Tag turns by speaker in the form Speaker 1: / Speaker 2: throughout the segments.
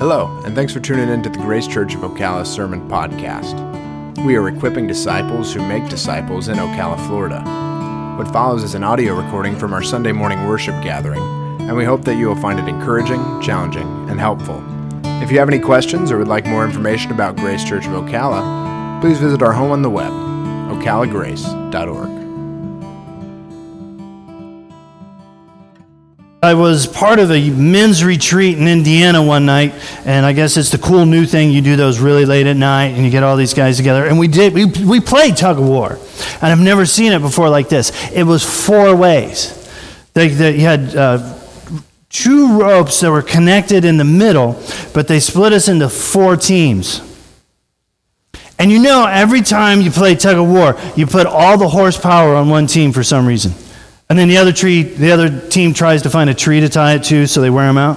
Speaker 1: Hello, and thanks for tuning in to the Grace Church of Ocala Sermon Podcast. We are equipping disciples who make disciples in Ocala, Florida. What follows is an audio recording from our Sunday morning worship gathering, and we hope that you will find it encouraging, challenging, and helpful. If you have any questions or would like more information about Grace Church of Ocala, please visit our home on the web, ocalagrace.org.
Speaker 2: I was part of a men's retreat in Indiana one night, and I guess it's the cool new thing. You do those really late at night, and you get all these guys together. And we did. We, we played tug of war, and I've never seen it before like this. It was four ways. They, they you had uh, two ropes that were connected in the middle, but they split us into four teams. And you know, every time you play tug of war, you put all the horsepower on one team for some reason. And then the other tree, the other team tries to find a tree to tie it to, so they wear them out.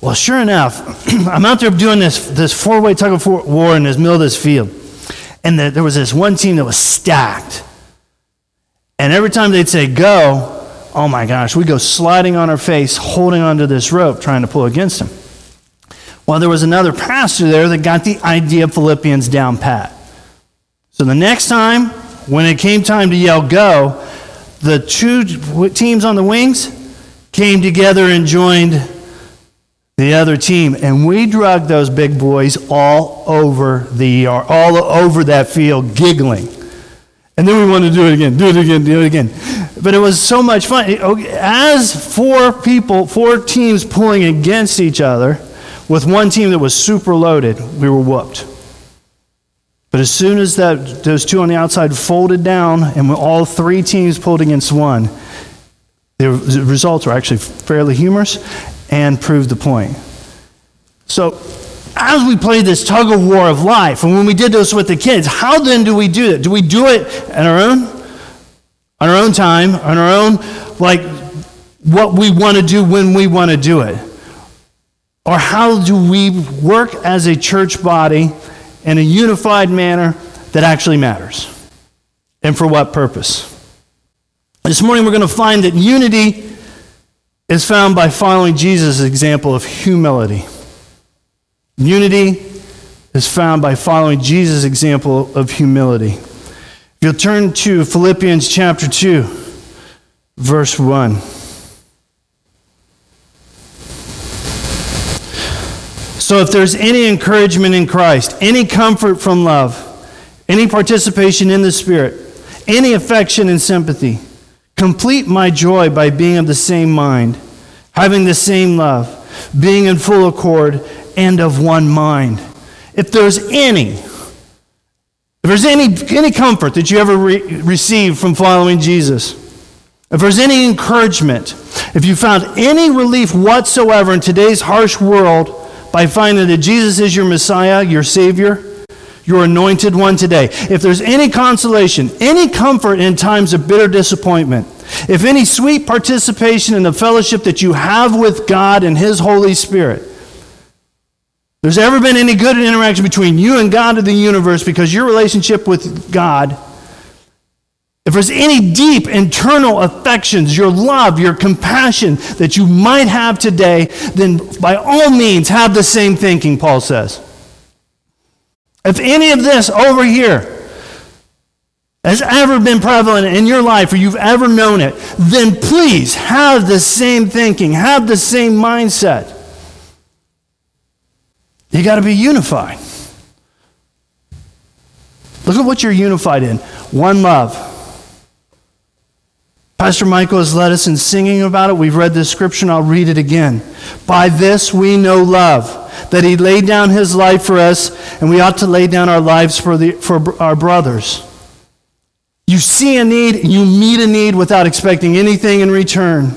Speaker 2: Well, sure enough, I'm out there doing this, this four way tug of war in this middle of this field. And the, there was this one team that was stacked. And every time they'd say go, oh my gosh, we go sliding on our face, holding onto this rope, trying to pull against them. Well, there was another pastor there that got the idea of Philippians down pat. So the next time, when it came time to yell go, the two teams on the wings came together and joined the other team, and we drug those big boys all over the all over that field, giggling. And then we wanted to do it again, do it again, do it again. But it was so much fun. As four people, four teams pulling against each other, with one team that was super loaded, we were whooped. But as soon as that, those two on the outside folded down and all three teams pulled against one, the results were actually fairly humorous and proved the point. So, as we play this tug of war of life, and when we did this with the kids, how then do we do it? Do we do it on our own? On our own time, on our own, like what we want to do when we want to do it? Or how do we work as a church body in a unified manner that actually matters. And for what purpose? This morning we're going to find that unity is found by following Jesus' example of humility. Unity is found by following Jesus' example of humility. If you'll turn to Philippians chapter 2, verse 1. So, if there's any encouragement in Christ, any comfort from love, any participation in the Spirit, any affection and sympathy, complete my joy by being of the same mind, having the same love, being in full accord, and of one mind. If there's any, if there's any, any comfort that you ever re- receive from following Jesus, if there's any encouragement, if you found any relief whatsoever in today's harsh world, by finding that Jesus is your Messiah, your Savior, your anointed one today. If there's any consolation, any comfort in times of bitter disappointment, if any sweet participation in the fellowship that you have with God and His Holy Spirit, there's ever been any good interaction between you and God of the universe because your relationship with God if there's any deep internal affections, your love, your compassion that you might have today, then by all means have the same thinking, Paul says. If any of this over here has ever been prevalent in your life or you've ever known it, then please have the same thinking, have the same mindset. You got to be unified. Look at what you're unified in one love. Pastor Michael has led us in singing about it. We've read this scripture, and I'll read it again. By this we know love, that he laid down his life for us, and we ought to lay down our lives for, the, for our brothers. You see a need, you meet a need without expecting anything in return.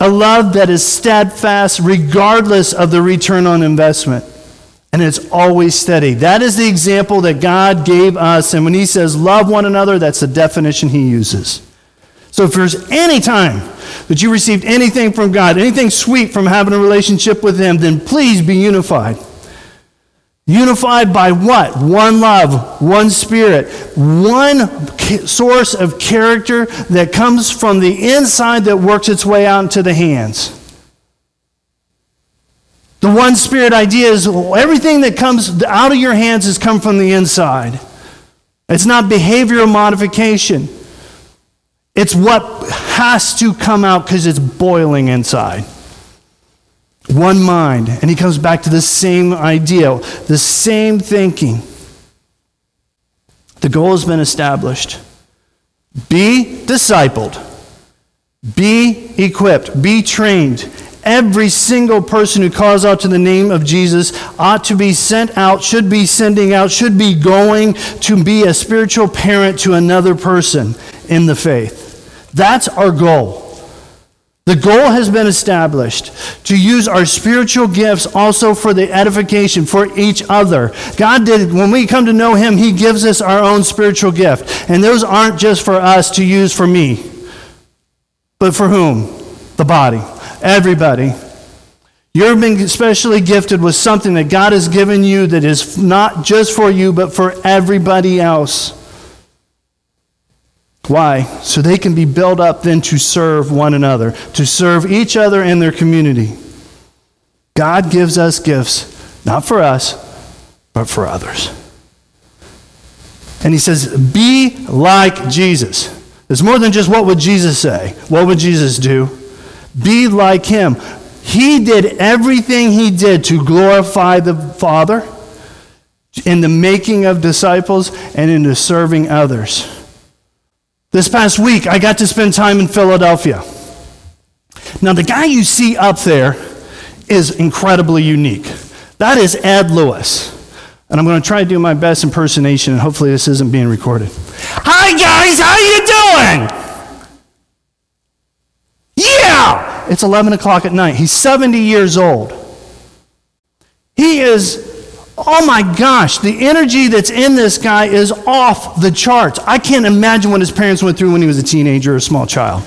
Speaker 2: A love that is steadfast regardless of the return on investment and it's always steady. That is the example that God gave us. And when He says love one another, that's the definition He uses. So if there's any time that you received anything from God, anything sweet from having a relationship with Him, then please be unified. Unified by what? One love, one spirit, one source of character that comes from the inside that works its way out into the hands. The one spirit idea is everything that comes out of your hands has come from the inside. It's not behavioral modification. It's what has to come out because it's boiling inside. One mind. And he comes back to the same idea, the same thinking. The goal has been established. Be discipled. Be equipped. Be trained. Every single person who calls out to the name of Jesus ought to be sent out, should be sending out, should be going to be a spiritual parent to another person in the faith. That's our goal. The goal has been established to use our spiritual gifts also for the edification for each other. God did, when we come to know Him, He gives us our own spiritual gift. And those aren't just for us to use for me, but for whom? The body. Everybody. You're being especially gifted with something that God has given you that is not just for you, but for everybody else. Why? So they can be built up then to serve one another, to serve each other in their community. God gives us gifts, not for us, but for others. And he says, Be like Jesus. It's more than just what would Jesus say? What would Jesus do? Be like him. He did everything he did to glorify the Father in the making of disciples and in the serving others. This past week, I got to spend time in Philadelphia. Now, the guy you see up there is incredibly unique. That is Ed Lewis. And I'm going to try to do my best impersonation, and hopefully this isn't being recorded. Hi, guys, how are you doing? Yeah! It's 11 o'clock at night. He's 70 years old. He is Oh my gosh, the energy that's in this guy is off the charts. I can't imagine what his parents went through when he was a teenager or a small child.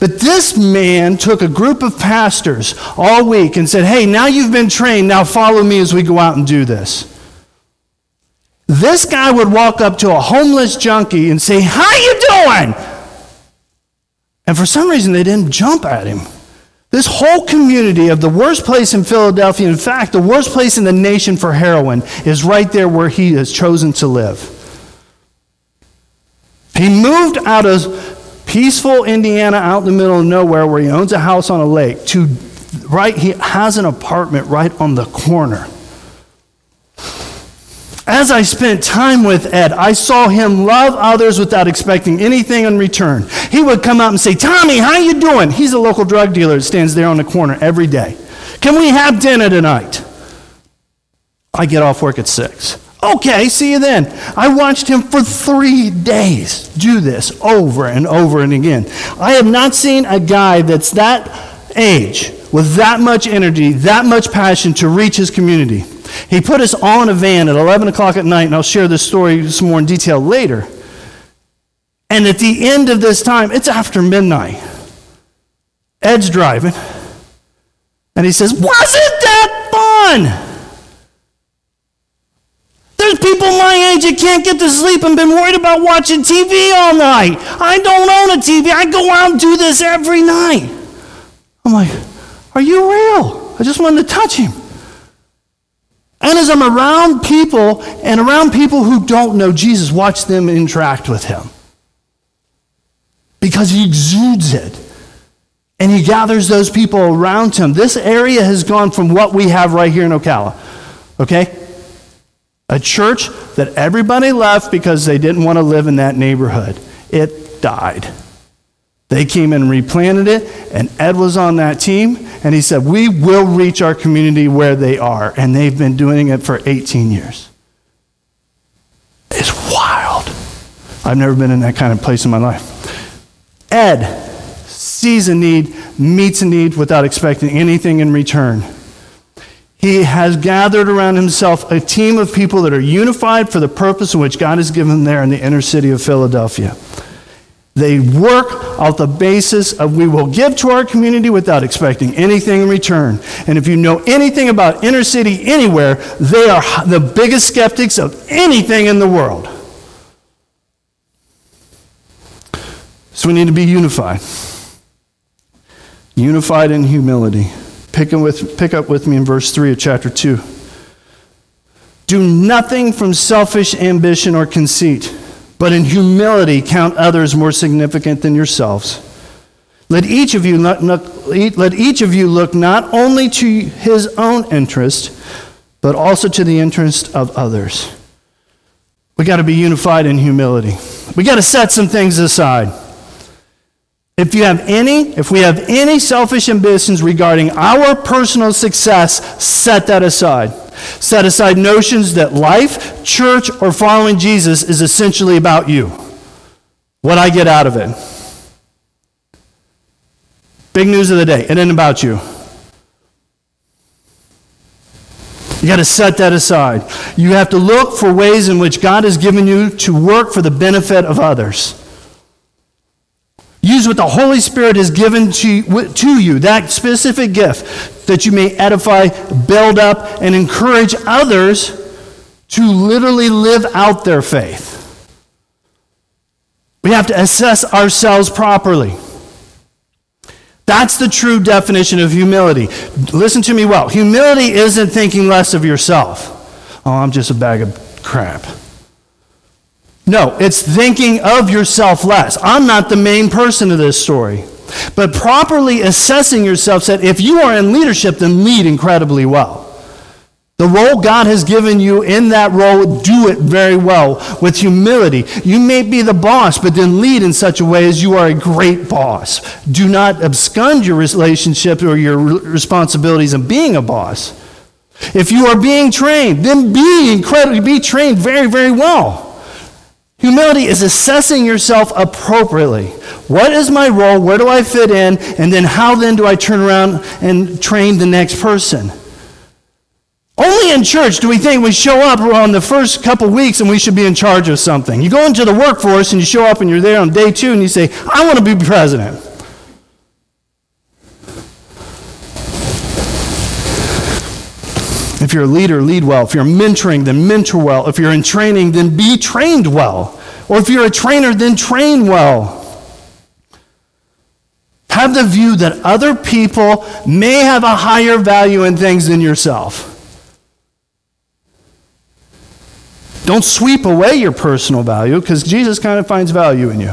Speaker 2: But this man took a group of pastors all week and said, Hey, now you've been trained, now follow me as we go out and do this. This guy would walk up to a homeless junkie and say, How you doing? And for some reason, they didn't jump at him. This whole community of the worst place in Philadelphia, in fact, the worst place in the nation for heroin, is right there where he has chosen to live. He moved out of peaceful Indiana out in the middle of nowhere where he owns a house on a lake to right he has an apartment right on the corner as I spent time with Ed, I saw him love others without expecting anything in return. He would come up and say, Tommy, how you doing? He's a local drug dealer that stands there on the corner every day. Can we have dinner tonight? I get off work at 6. Okay, see you then. I watched him for three days do this over and over and again. I have not seen a guy that's that age with that much energy, that much passion to reach his community. He put us all in a van at 11 o'clock at night, and I'll share this story some more in detail later. And at the end of this time, it's after midnight. Ed's driving, and he says, Wasn't that fun? There's people my age that can't get to sleep and been worried about watching TV all night. I don't own a TV. I go out and do this every night. I'm like, Are you real? I just wanted to touch him. And as I'm around people and around people who don't know Jesus, watch them interact with him. Because he exudes it. And he gathers those people around him. This area has gone from what we have right here in Ocala. Okay? A church that everybody left because they didn't want to live in that neighborhood. It died. They came and replanted it, and Ed was on that team, and he said, We will reach our community where they are. And they've been doing it for 18 years. It's wild. I've never been in that kind of place in my life. Ed sees a need, meets a need without expecting anything in return. He has gathered around himself a team of people that are unified for the purpose in which God has given them there in the inner city of Philadelphia. They work off the basis of we will give to our community without expecting anything in return. And if you know anything about inner city anywhere, they are the biggest skeptics of anything in the world. So we need to be unified. Unified in humility. Pick, with, pick up with me in verse 3 of chapter 2. Do nothing from selfish ambition or conceit, but in humility count others more significant than yourselves. Let each of you, not, let each of you look not only to his own interest, but also to the interest of others. We got to be unified in humility. We got to set some things aside. If you have any, if we have any selfish ambitions regarding our personal success, set that aside. Set aside notions that life, church, or following Jesus is essentially about you. What I get out of it. Big news of the day. It ain't about you. You got to set that aside. You have to look for ways in which God has given you to work for the benefit of others. Use what the Holy Spirit has given to, to you, that specific gift, that you may edify, build up, and encourage others to literally live out their faith. We have to assess ourselves properly. That's the true definition of humility. Listen to me well. Humility isn't thinking less of yourself. Oh, I'm just a bag of crap. No, it's thinking of yourself less. I'm not the main person of this story. But properly assessing yourself said if you are in leadership, then lead incredibly well. The role God has given you in that role, do it very well with humility. You may be the boss, but then lead in such a way as you are a great boss. Do not abscond your relationship or your responsibilities of being a boss. If you are being trained, then be incredibly be trained very, very well. Humility is assessing yourself appropriately. What is my role? Where do I fit in? And then how then do I turn around and train the next person? Only in church do we think we show up on the first couple weeks and we should be in charge of something. You go into the workforce and you show up and you're there on day two and you say, I want to be president. If you're a leader, lead well. If you're mentoring, then mentor well. If you're in training, then be trained well. Or if you're a trainer, then train well. Have the view that other people may have a higher value in things than yourself. Don't sweep away your personal value because Jesus kind of finds value in you.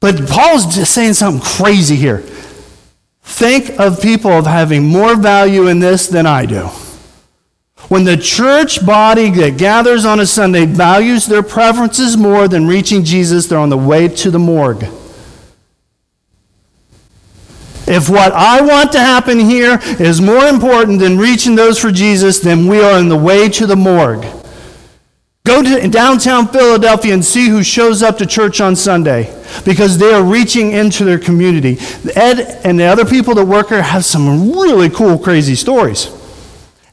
Speaker 2: But Paul's just saying something crazy here. Think of people of having more value in this than I do. When the church body that gathers on a Sunday values their preferences more than reaching Jesus, they're on the way to the morgue. If what I want to happen here is more important than reaching those for Jesus, then we are on the way to the morgue. Go to downtown Philadelphia and see who shows up to church on Sunday because they are reaching into their community. Ed and the other people that work here have some really cool, crazy stories.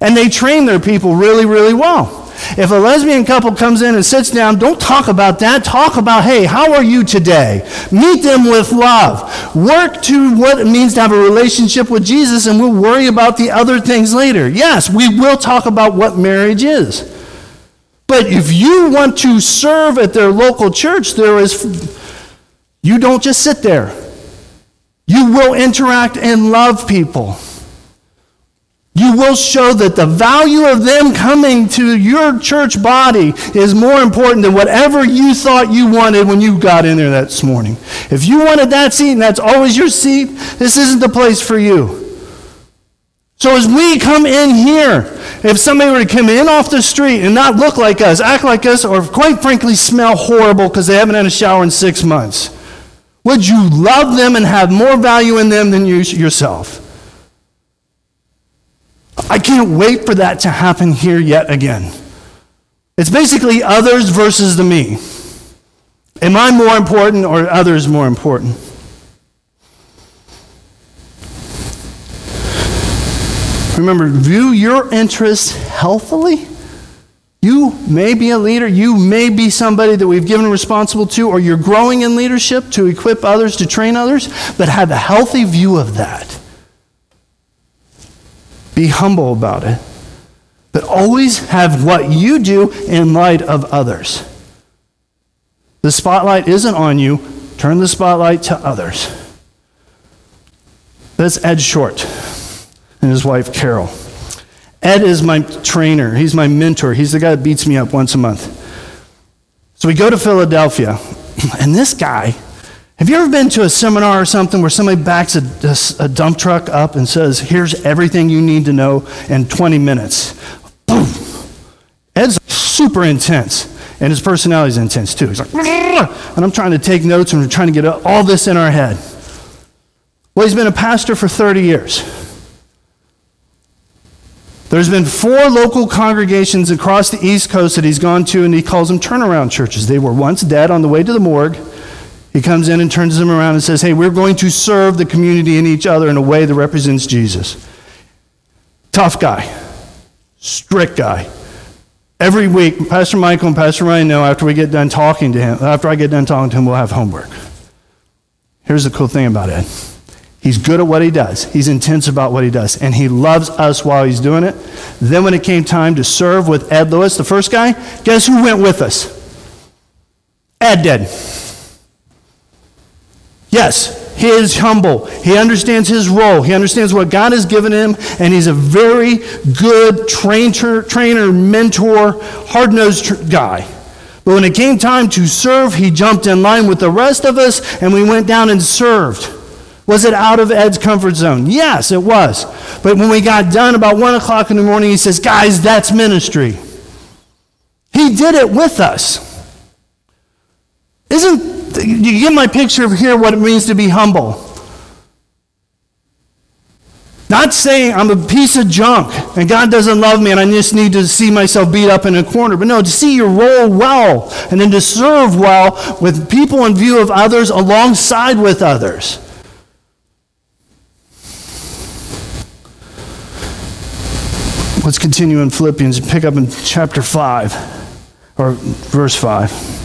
Speaker 2: And they train their people really, really well. If a lesbian couple comes in and sits down, don't talk about that. Talk about, hey, how are you today? Meet them with love. Work to what it means to have a relationship with Jesus, and we'll worry about the other things later. Yes, we will talk about what marriage is. But if you want to serve at their local church, there is, you don't just sit there. You will interact and love people. You will show that the value of them coming to your church body is more important than whatever you thought you wanted when you got in there this morning. If you wanted that seat and that's always your seat, this isn't the place for you. So as we come in here, if somebody were to come in off the street and not look like us, act like us, or quite frankly smell horrible because they haven't had a shower in six months, would you love them and have more value in them than you yourself? I can't wait for that to happen here yet again. It's basically others versus the me. Am I more important or others more important? Remember, view your interests healthily. You may be a leader, you may be somebody that we've given responsible to, or you're growing in leadership to equip others, to train others, but have a healthy view of that. Be humble about it, but always have what you do in light of others. The spotlight isn't on you, turn the spotlight to others. Let's short. and his wife, Carol. Ed is my trainer. He's my mentor. He's the guy that beats me up once a month. So we go to Philadelphia, and this guy, have you ever been to a seminar or something where somebody backs a, a, dump truck up and says, Here's everything you need to know in 20 minutes? Boom. Ed's super intense, and his personality is intense too. He's like, and I'm trying to take notes and we're trying to get all this in our head. Well, he's been a pastor for 30 years. There's been four local congregations across the East Coast that he's gone to, and he calls them turnaround churches. They were once dead on the way to the morgue. He comes in and turns them around and says, Hey, we're going to serve the community and each other in a way that represents Jesus. Tough guy, strict guy. Every week, Pastor Michael and Pastor Ryan know after we get done talking to him, after I get done talking to him, we'll have homework. Here's the cool thing about Ed He's good at what he does. He's intense about what he does. And he loves us while he's doing it. Then, when it came time to serve with Ed Lewis, the first guy, guess who went with us? Ed did. Yes, he is humble. He understands his role. He understands what God has given him, and he's a very good trainer, trainer mentor, hard nosed tr- guy. But when it came time to serve, he jumped in line with the rest of us, and we went down and served. Was it out of Ed's comfort zone? Yes, it was. But when we got done about 1 o'clock in the morning, he says, Guys, that's ministry. He did it with us. Isn't, you get my picture here what it means to be humble? Not saying I'm a piece of junk and God doesn't love me and I just need to see myself beat up in a corner, but no, to see your role well and then to serve well with people in view of others alongside with others. Let's continue in Philippians and pick up in chapter 5, or verse 5.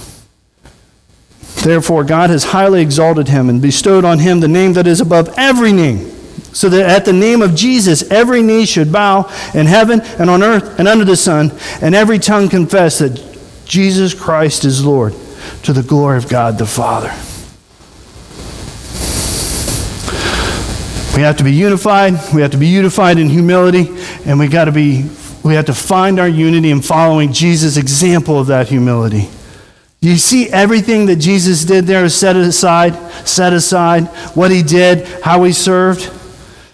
Speaker 2: Therefore, God has highly exalted him and bestowed on him the name that is above every name, so that at the name of Jesus every knee should bow in heaven and on earth and under the sun, and every tongue confess that Jesus Christ is Lord, to the glory of God the Father. We have to be unified. We have to be unified in humility, and we got to be we have to find our unity in following Jesus' example of that humility. You see everything that Jesus did there is set aside, set aside, what he did, how he served.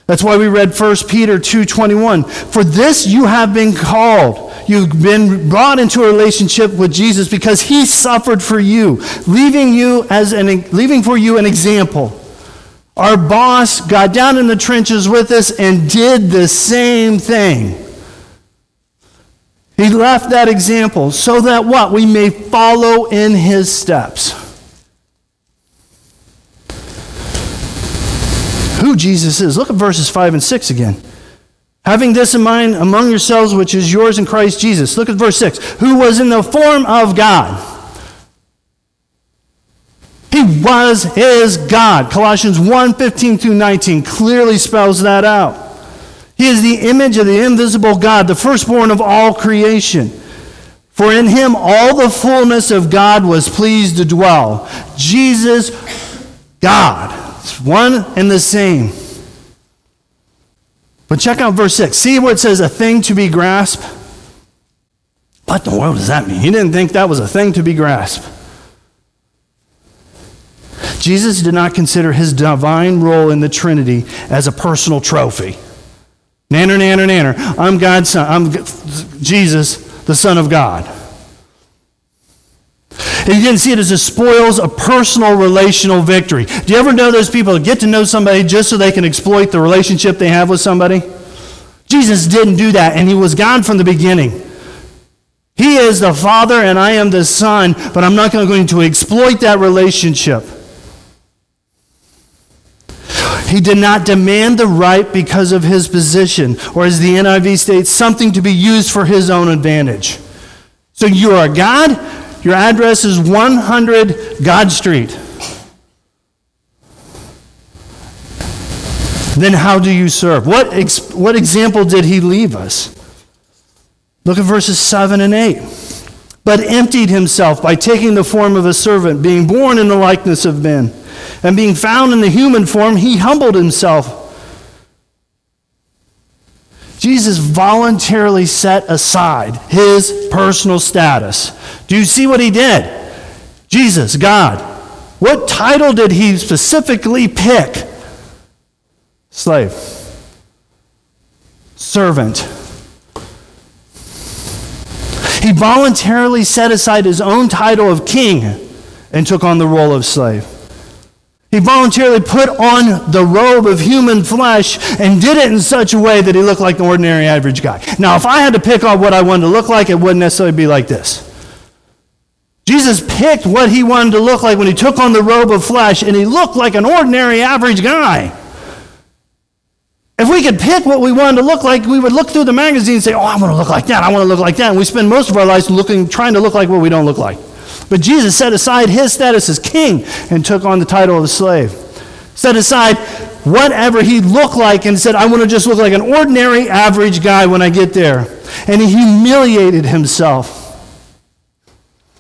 Speaker 2: That's why we read 1 Peter 2:21. For this you have been called. You've been brought into a relationship with Jesus because he suffered for you, leaving you as an leaving for you an example our boss got down in the trenches with us and did the same thing. He left that example so that what? We may follow in his steps. Who Jesus is. Look at verses 5 and 6 again. Having this in mind among yourselves, which is yours in Christ Jesus. Look at verse 6. Who was in the form of God he was his God. Colossians 1 15 through 19 clearly spells that out. He is the image of the invisible God, the firstborn of all creation. For in him all the fullness of God was pleased to dwell. Jesus, God. It's one and the same. But check out verse 6. See where it says a thing to be grasped? What the world does that mean? He didn't think that was a thing to be grasped. Jesus did not consider his divine role in the Trinity as a personal trophy. Nanner, nanner, nanner. I'm God's son. I'm Jesus, the Son of God. And he didn't see it as a spoils a personal relational victory. Do you ever know those people that get to know somebody just so they can exploit the relationship they have with somebody? Jesus didn't do that, and he was God from the beginning. He is the Father, and I am the Son, but I'm not going to exploit that relationship. He did not demand the right because of his position, or as the NIV states, something to be used for his own advantage. So you are God, your address is 100 God Street. Then how do you serve? What, ex- what example did he leave us? Look at verses 7 and 8. But emptied himself by taking the form of a servant, being born in the likeness of men. And being found in the human form, he humbled himself. Jesus voluntarily set aside his personal status. Do you see what he did? Jesus, God. What title did he specifically pick? Slave. Servant. He voluntarily set aside his own title of king and took on the role of slave. He voluntarily put on the robe of human flesh and did it in such a way that he looked like an ordinary average guy. Now, if I had to pick on what I wanted to look like, it wouldn't necessarily be like this. Jesus picked what he wanted to look like when he took on the robe of flesh, and he looked like an ordinary average guy. If we could pick what we wanted to look like, we would look through the magazine and say, Oh, I want to look like that. I want to look like that. And we spend most of our lives looking, trying to look like what we don't look like. But Jesus set aside his status as king and took on the title of a slave. Set aside whatever he looked like and said, I want to just look like an ordinary, average guy when I get there. And he humiliated himself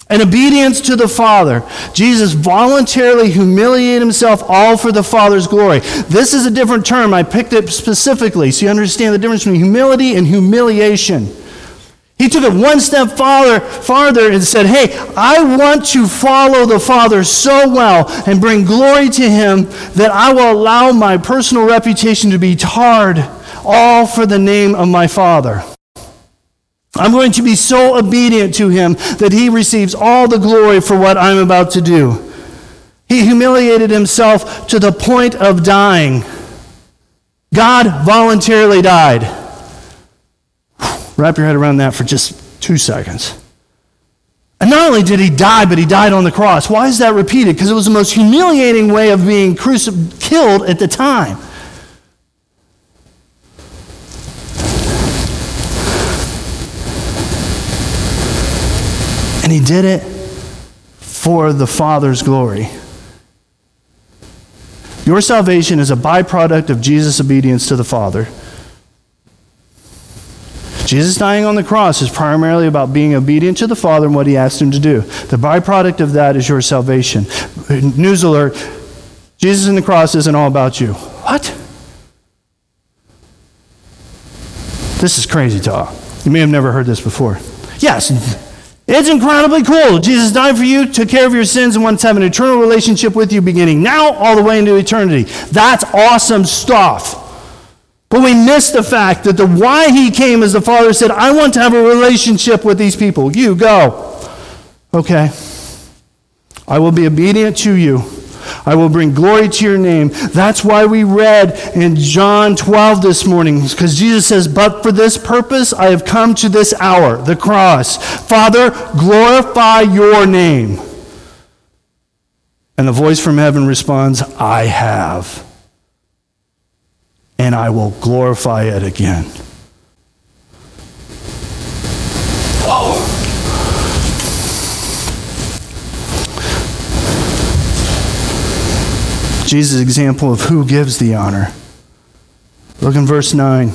Speaker 2: in obedience to the Father, Jesus voluntarily humiliated himself all for the Father's glory. This is a different term. I picked it specifically so you understand the difference between humility and humiliation. He took it one step farther, farther and said, Hey, I want to follow the Father so well and bring glory to Him that I will allow my personal reputation to be tarred, all for the name of my Father. I'm going to be so obedient to him that he receives all the glory for what I'm about to do. He humiliated himself to the point of dying. God voluntarily died. Wrap your head around that for just two seconds. And not only did he die, but he died on the cross. Why is that repeated? Because it was the most humiliating way of being cruci- killed at the time. And he did it for the Father's glory. Your salvation is a byproduct of Jesus' obedience to the Father. Jesus dying on the cross is primarily about being obedient to the Father and what he asked him to do. The byproduct of that is your salvation. News alert Jesus on the cross isn't all about you. What? This is crazy talk. You may have never heard this before. Yes, it's incredibly cool. Jesus died for you, took care of your sins, and wants to have an eternal relationship with you beginning now all the way into eternity. That's awesome stuff. But we miss the fact that the why he came is the Father said, I want to have a relationship with these people. You go. Okay. I will be obedient to you. I will bring glory to your name. That's why we read in John 12 this morning, because Jesus says, But for this purpose I have come to this hour, the cross. Father, glorify your name. And the voice from heaven responds, I have. And I will glorify it again. Whoa. Jesus' example of who gives the honor. Look in verse 9.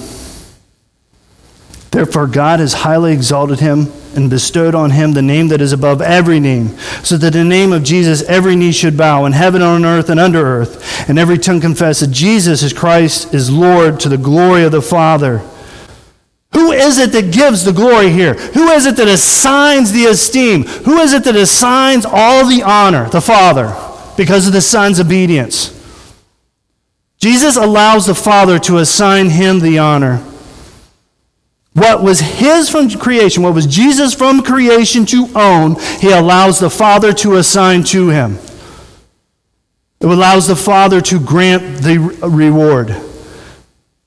Speaker 2: Therefore, God has highly exalted him and bestowed on him the name that is above every name, so that in the name of Jesus every knee should bow in heaven, on earth, and under earth, and every tongue confess that Jesus is Christ, is Lord, to the glory of the Father. Who is it that gives the glory here? Who is it that assigns the esteem? Who is it that assigns all the honor? The Father because of the Son's obedience. Jesus allows the Father to assign him the honor. What was his from creation, what was Jesus from creation to own, he allows the Father to assign to him. It allows the Father to grant the uh, reward.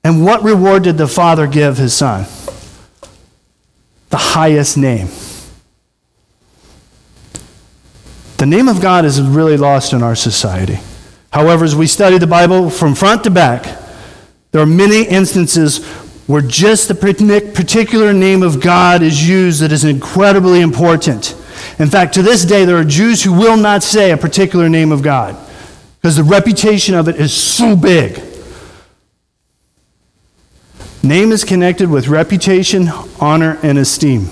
Speaker 2: And what reward did the Father give his Son? The highest name. The name of God is really lost in our society. However, as we study the Bible from front to back, there are many instances where just the particular name of God is used that is incredibly important. In fact, to this day, there are Jews who will not say a particular name of God because the reputation of it is so big. Name is connected with reputation, honor, and esteem.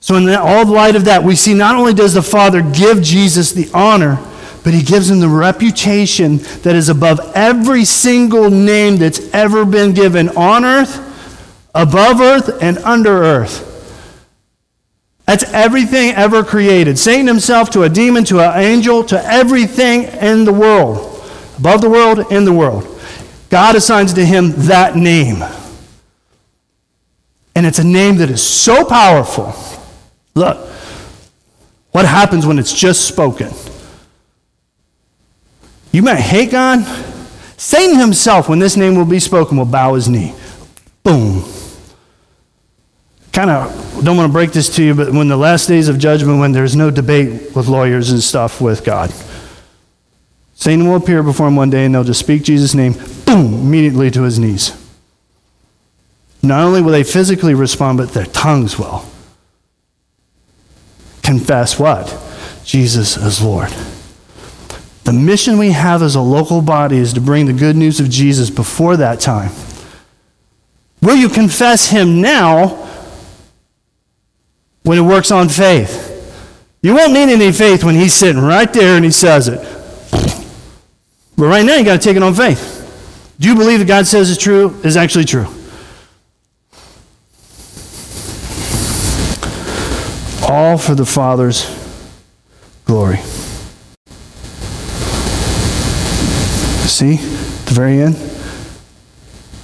Speaker 2: So, in all the light of that, we see not only does the Father give Jesus the honor, but he gives him the reputation that is above every single name that's ever been given on earth, above earth, and under earth. That's everything ever created. Satan himself to a demon, to an angel, to everything in the world, above the world, in the world. God assigns to him that name. And it's a name that is so powerful. Look, what happens when it's just spoken? You might hate God. Satan himself, when this name will be spoken, will bow his knee. Boom. Kind of don't want to break this to you, but when the last days of judgment, when there's no debate with lawyers and stuff with God, Satan will appear before him one day and they'll just speak Jesus' name, boom, immediately to his knees. Not only will they physically respond, but their tongues will. Confess what? Jesus is Lord. The mission we have as a local body is to bring the good news of Jesus before that time. Will you confess him now when it works on faith? You won't need any faith when he's sitting right there and he says it. But right now, you got to take it on faith. Do you believe that God says is true is actually true? All for the Father's glory. See, the very end?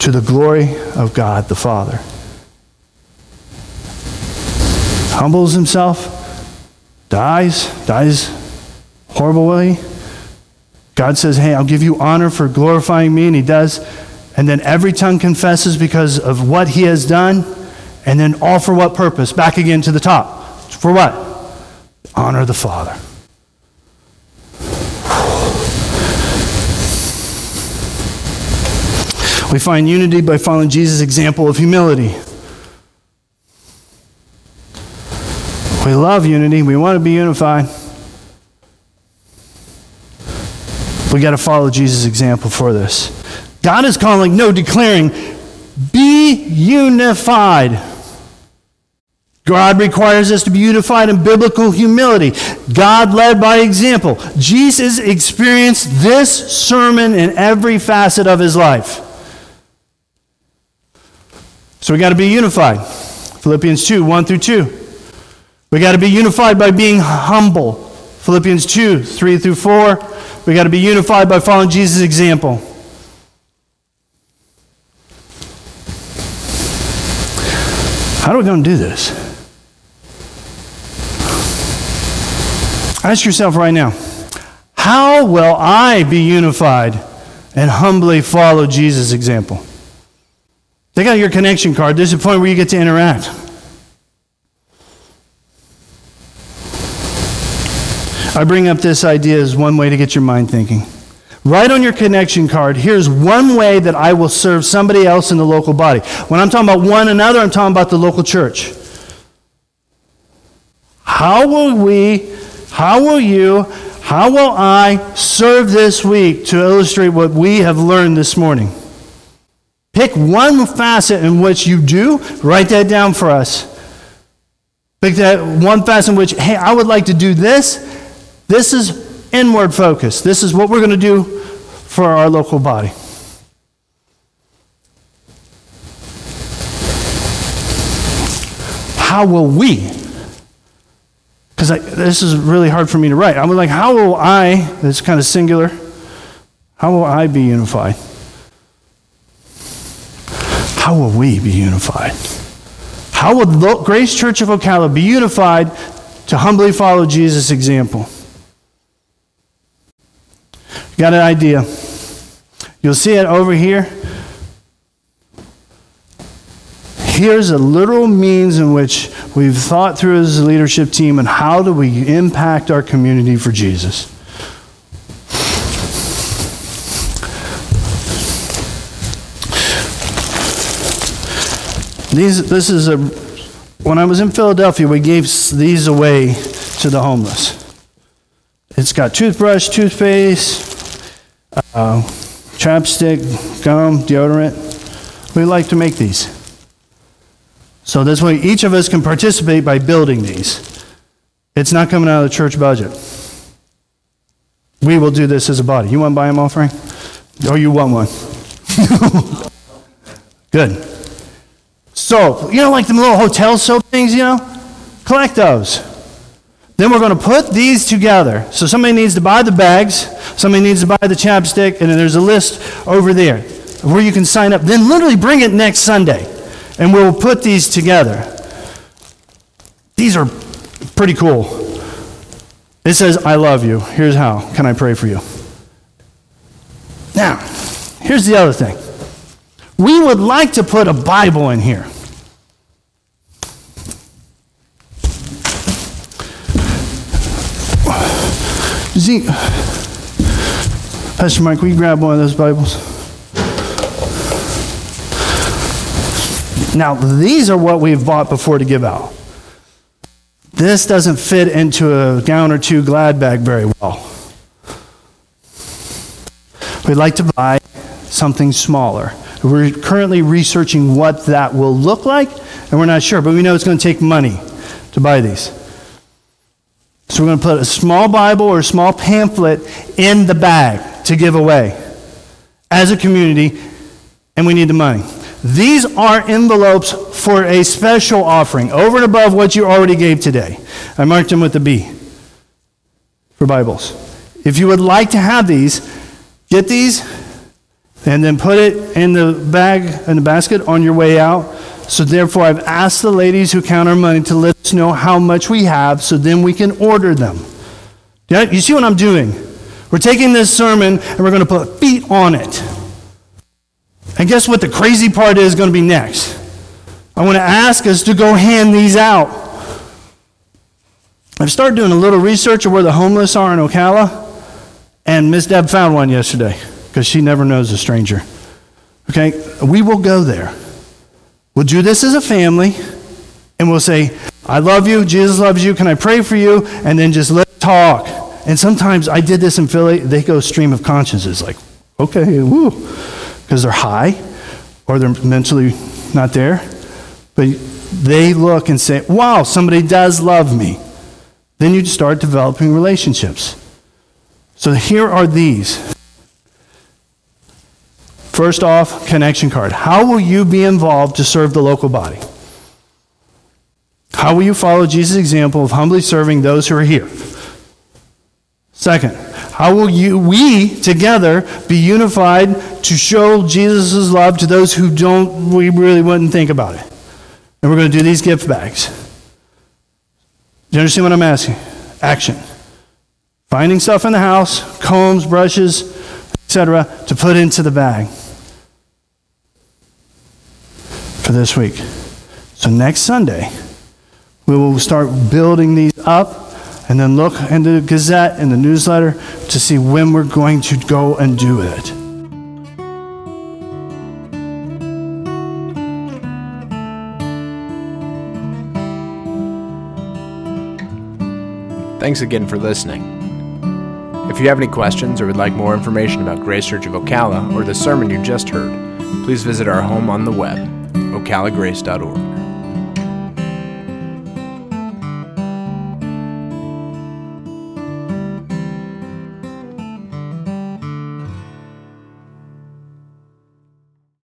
Speaker 2: To the glory of God the Father. Humbles himself, dies, dies horrible way. God says, Hey, I'll give you honor for glorifying me, and he does. And then every tongue confesses because of what he has done. And then all for what purpose? Back again to the top. For what? Honor the Father. We find unity by following Jesus' example of humility. We love unity, we want to be unified. We got to follow Jesus' example for this. God is calling, no, declaring, be unified. God requires us to be unified in biblical humility. God led by example. Jesus experienced this sermon in every facet of his life. So we got to be unified. Philippians 2 1 through 2. We got to be unified by being humble. Philippians 2 3 through 4. We got to be unified by following Jesus' example. How are we going to do this? Ask yourself right now how will I be unified and humbly follow Jesus' example? Take out your connection card. This is a point where you get to interact. I bring up this idea as one way to get your mind thinking. Write on your connection card, here's one way that I will serve somebody else in the local body. When I'm talking about one another, I'm talking about the local church. How will we, how will you, how will I serve this week to illustrate what we have learned this morning? Pick one facet in which you do, write that down for us. Pick that one facet in which, hey, I would like to do this. This is inward focus. This is what we're going to do for our local body. How will we? Because this is really hard for me to write. I'm like, how will I, It's kind of singular, how will I be unified? How will we be unified? How will Grace Church of Ocala be unified to humbly follow Jesus' example? Got an idea? You'll see it over here. Here's a literal means in which we've thought through as a leadership team and how do we impact our community for Jesus. These, this is a, when I was in Philadelphia, we gave these away to the homeless. It's got toothbrush, toothpaste, uh, chapstick, gum, deodorant. We like to make these. So this way, each of us can participate by building these. It's not coming out of the church budget. We will do this as a body. You want to buy them offering? Or you want one? Good. So, you know, like the little hotel soap things, you know? Collect those. Then we're going to put these together. So somebody needs to buy the bags, somebody needs to buy the chapstick, and then there's a list over there where you can sign up. Then literally bring it next Sunday, and we'll put these together. These are pretty cool. It says, I love you. Here's how. Can I pray for you? Now, here's the other thing. We would like to put a Bible in here. Z, Pastor Mike, we grab one of those Bibles? Now, these are what we've bought before to give out. This doesn't fit into a gown or two glad bag very well. We'd like to buy something smaller. We're currently researching what that will look like, and we're not sure, but we know it's going to take money to buy these. So we're going to put a small Bible or a small pamphlet in the bag to give away as a community, and we need the money. These are envelopes for a special offering over and above what you already gave today. I marked them with a B for Bibles. If you would like to have these, get these and then put it in the bag in the basket on your way out. So therefore I've asked the ladies who count our money to let us know how much we have so then we can order them. Yeah, You see what I'm doing? We're taking this sermon and we're going to put feet on it. And guess what the crazy part is going to be next? I want to ask us to go hand these out. I've started doing a little research of where the homeless are in Ocala, and Miss Deb found one yesterday because she never knows a stranger. Okay? We will go there. We'll do this as a family, and we'll say, I love you, Jesus loves you, can I pray for you? And then just let talk. And sometimes I did this in Philly, they go stream of conscience. like, okay, woo because they're high or they're mentally not there. But they look and say, wow, somebody does love me. Then you start developing relationships. So here are these. First off, connection card. How will you be involved to serve the local body? How will you follow Jesus' example of humbly serving those who are here? Second, how will you, we together be unified to show Jesus' love to those who don't, we really wouldn't think about it? And we're going to do these gift bags. Do you understand what I'm asking? Action. Finding stuff in the house, combs, brushes, etc., to put into the bag for this week. So next Sunday, we will start building these up and then look in the Gazette and the newsletter to see when we're going to go and do it.
Speaker 1: Thanks again for listening. If you have any questions or would like more information about Grace Church of Ocala or the sermon you just heard, please visit our home on the web, ocalagrace.org.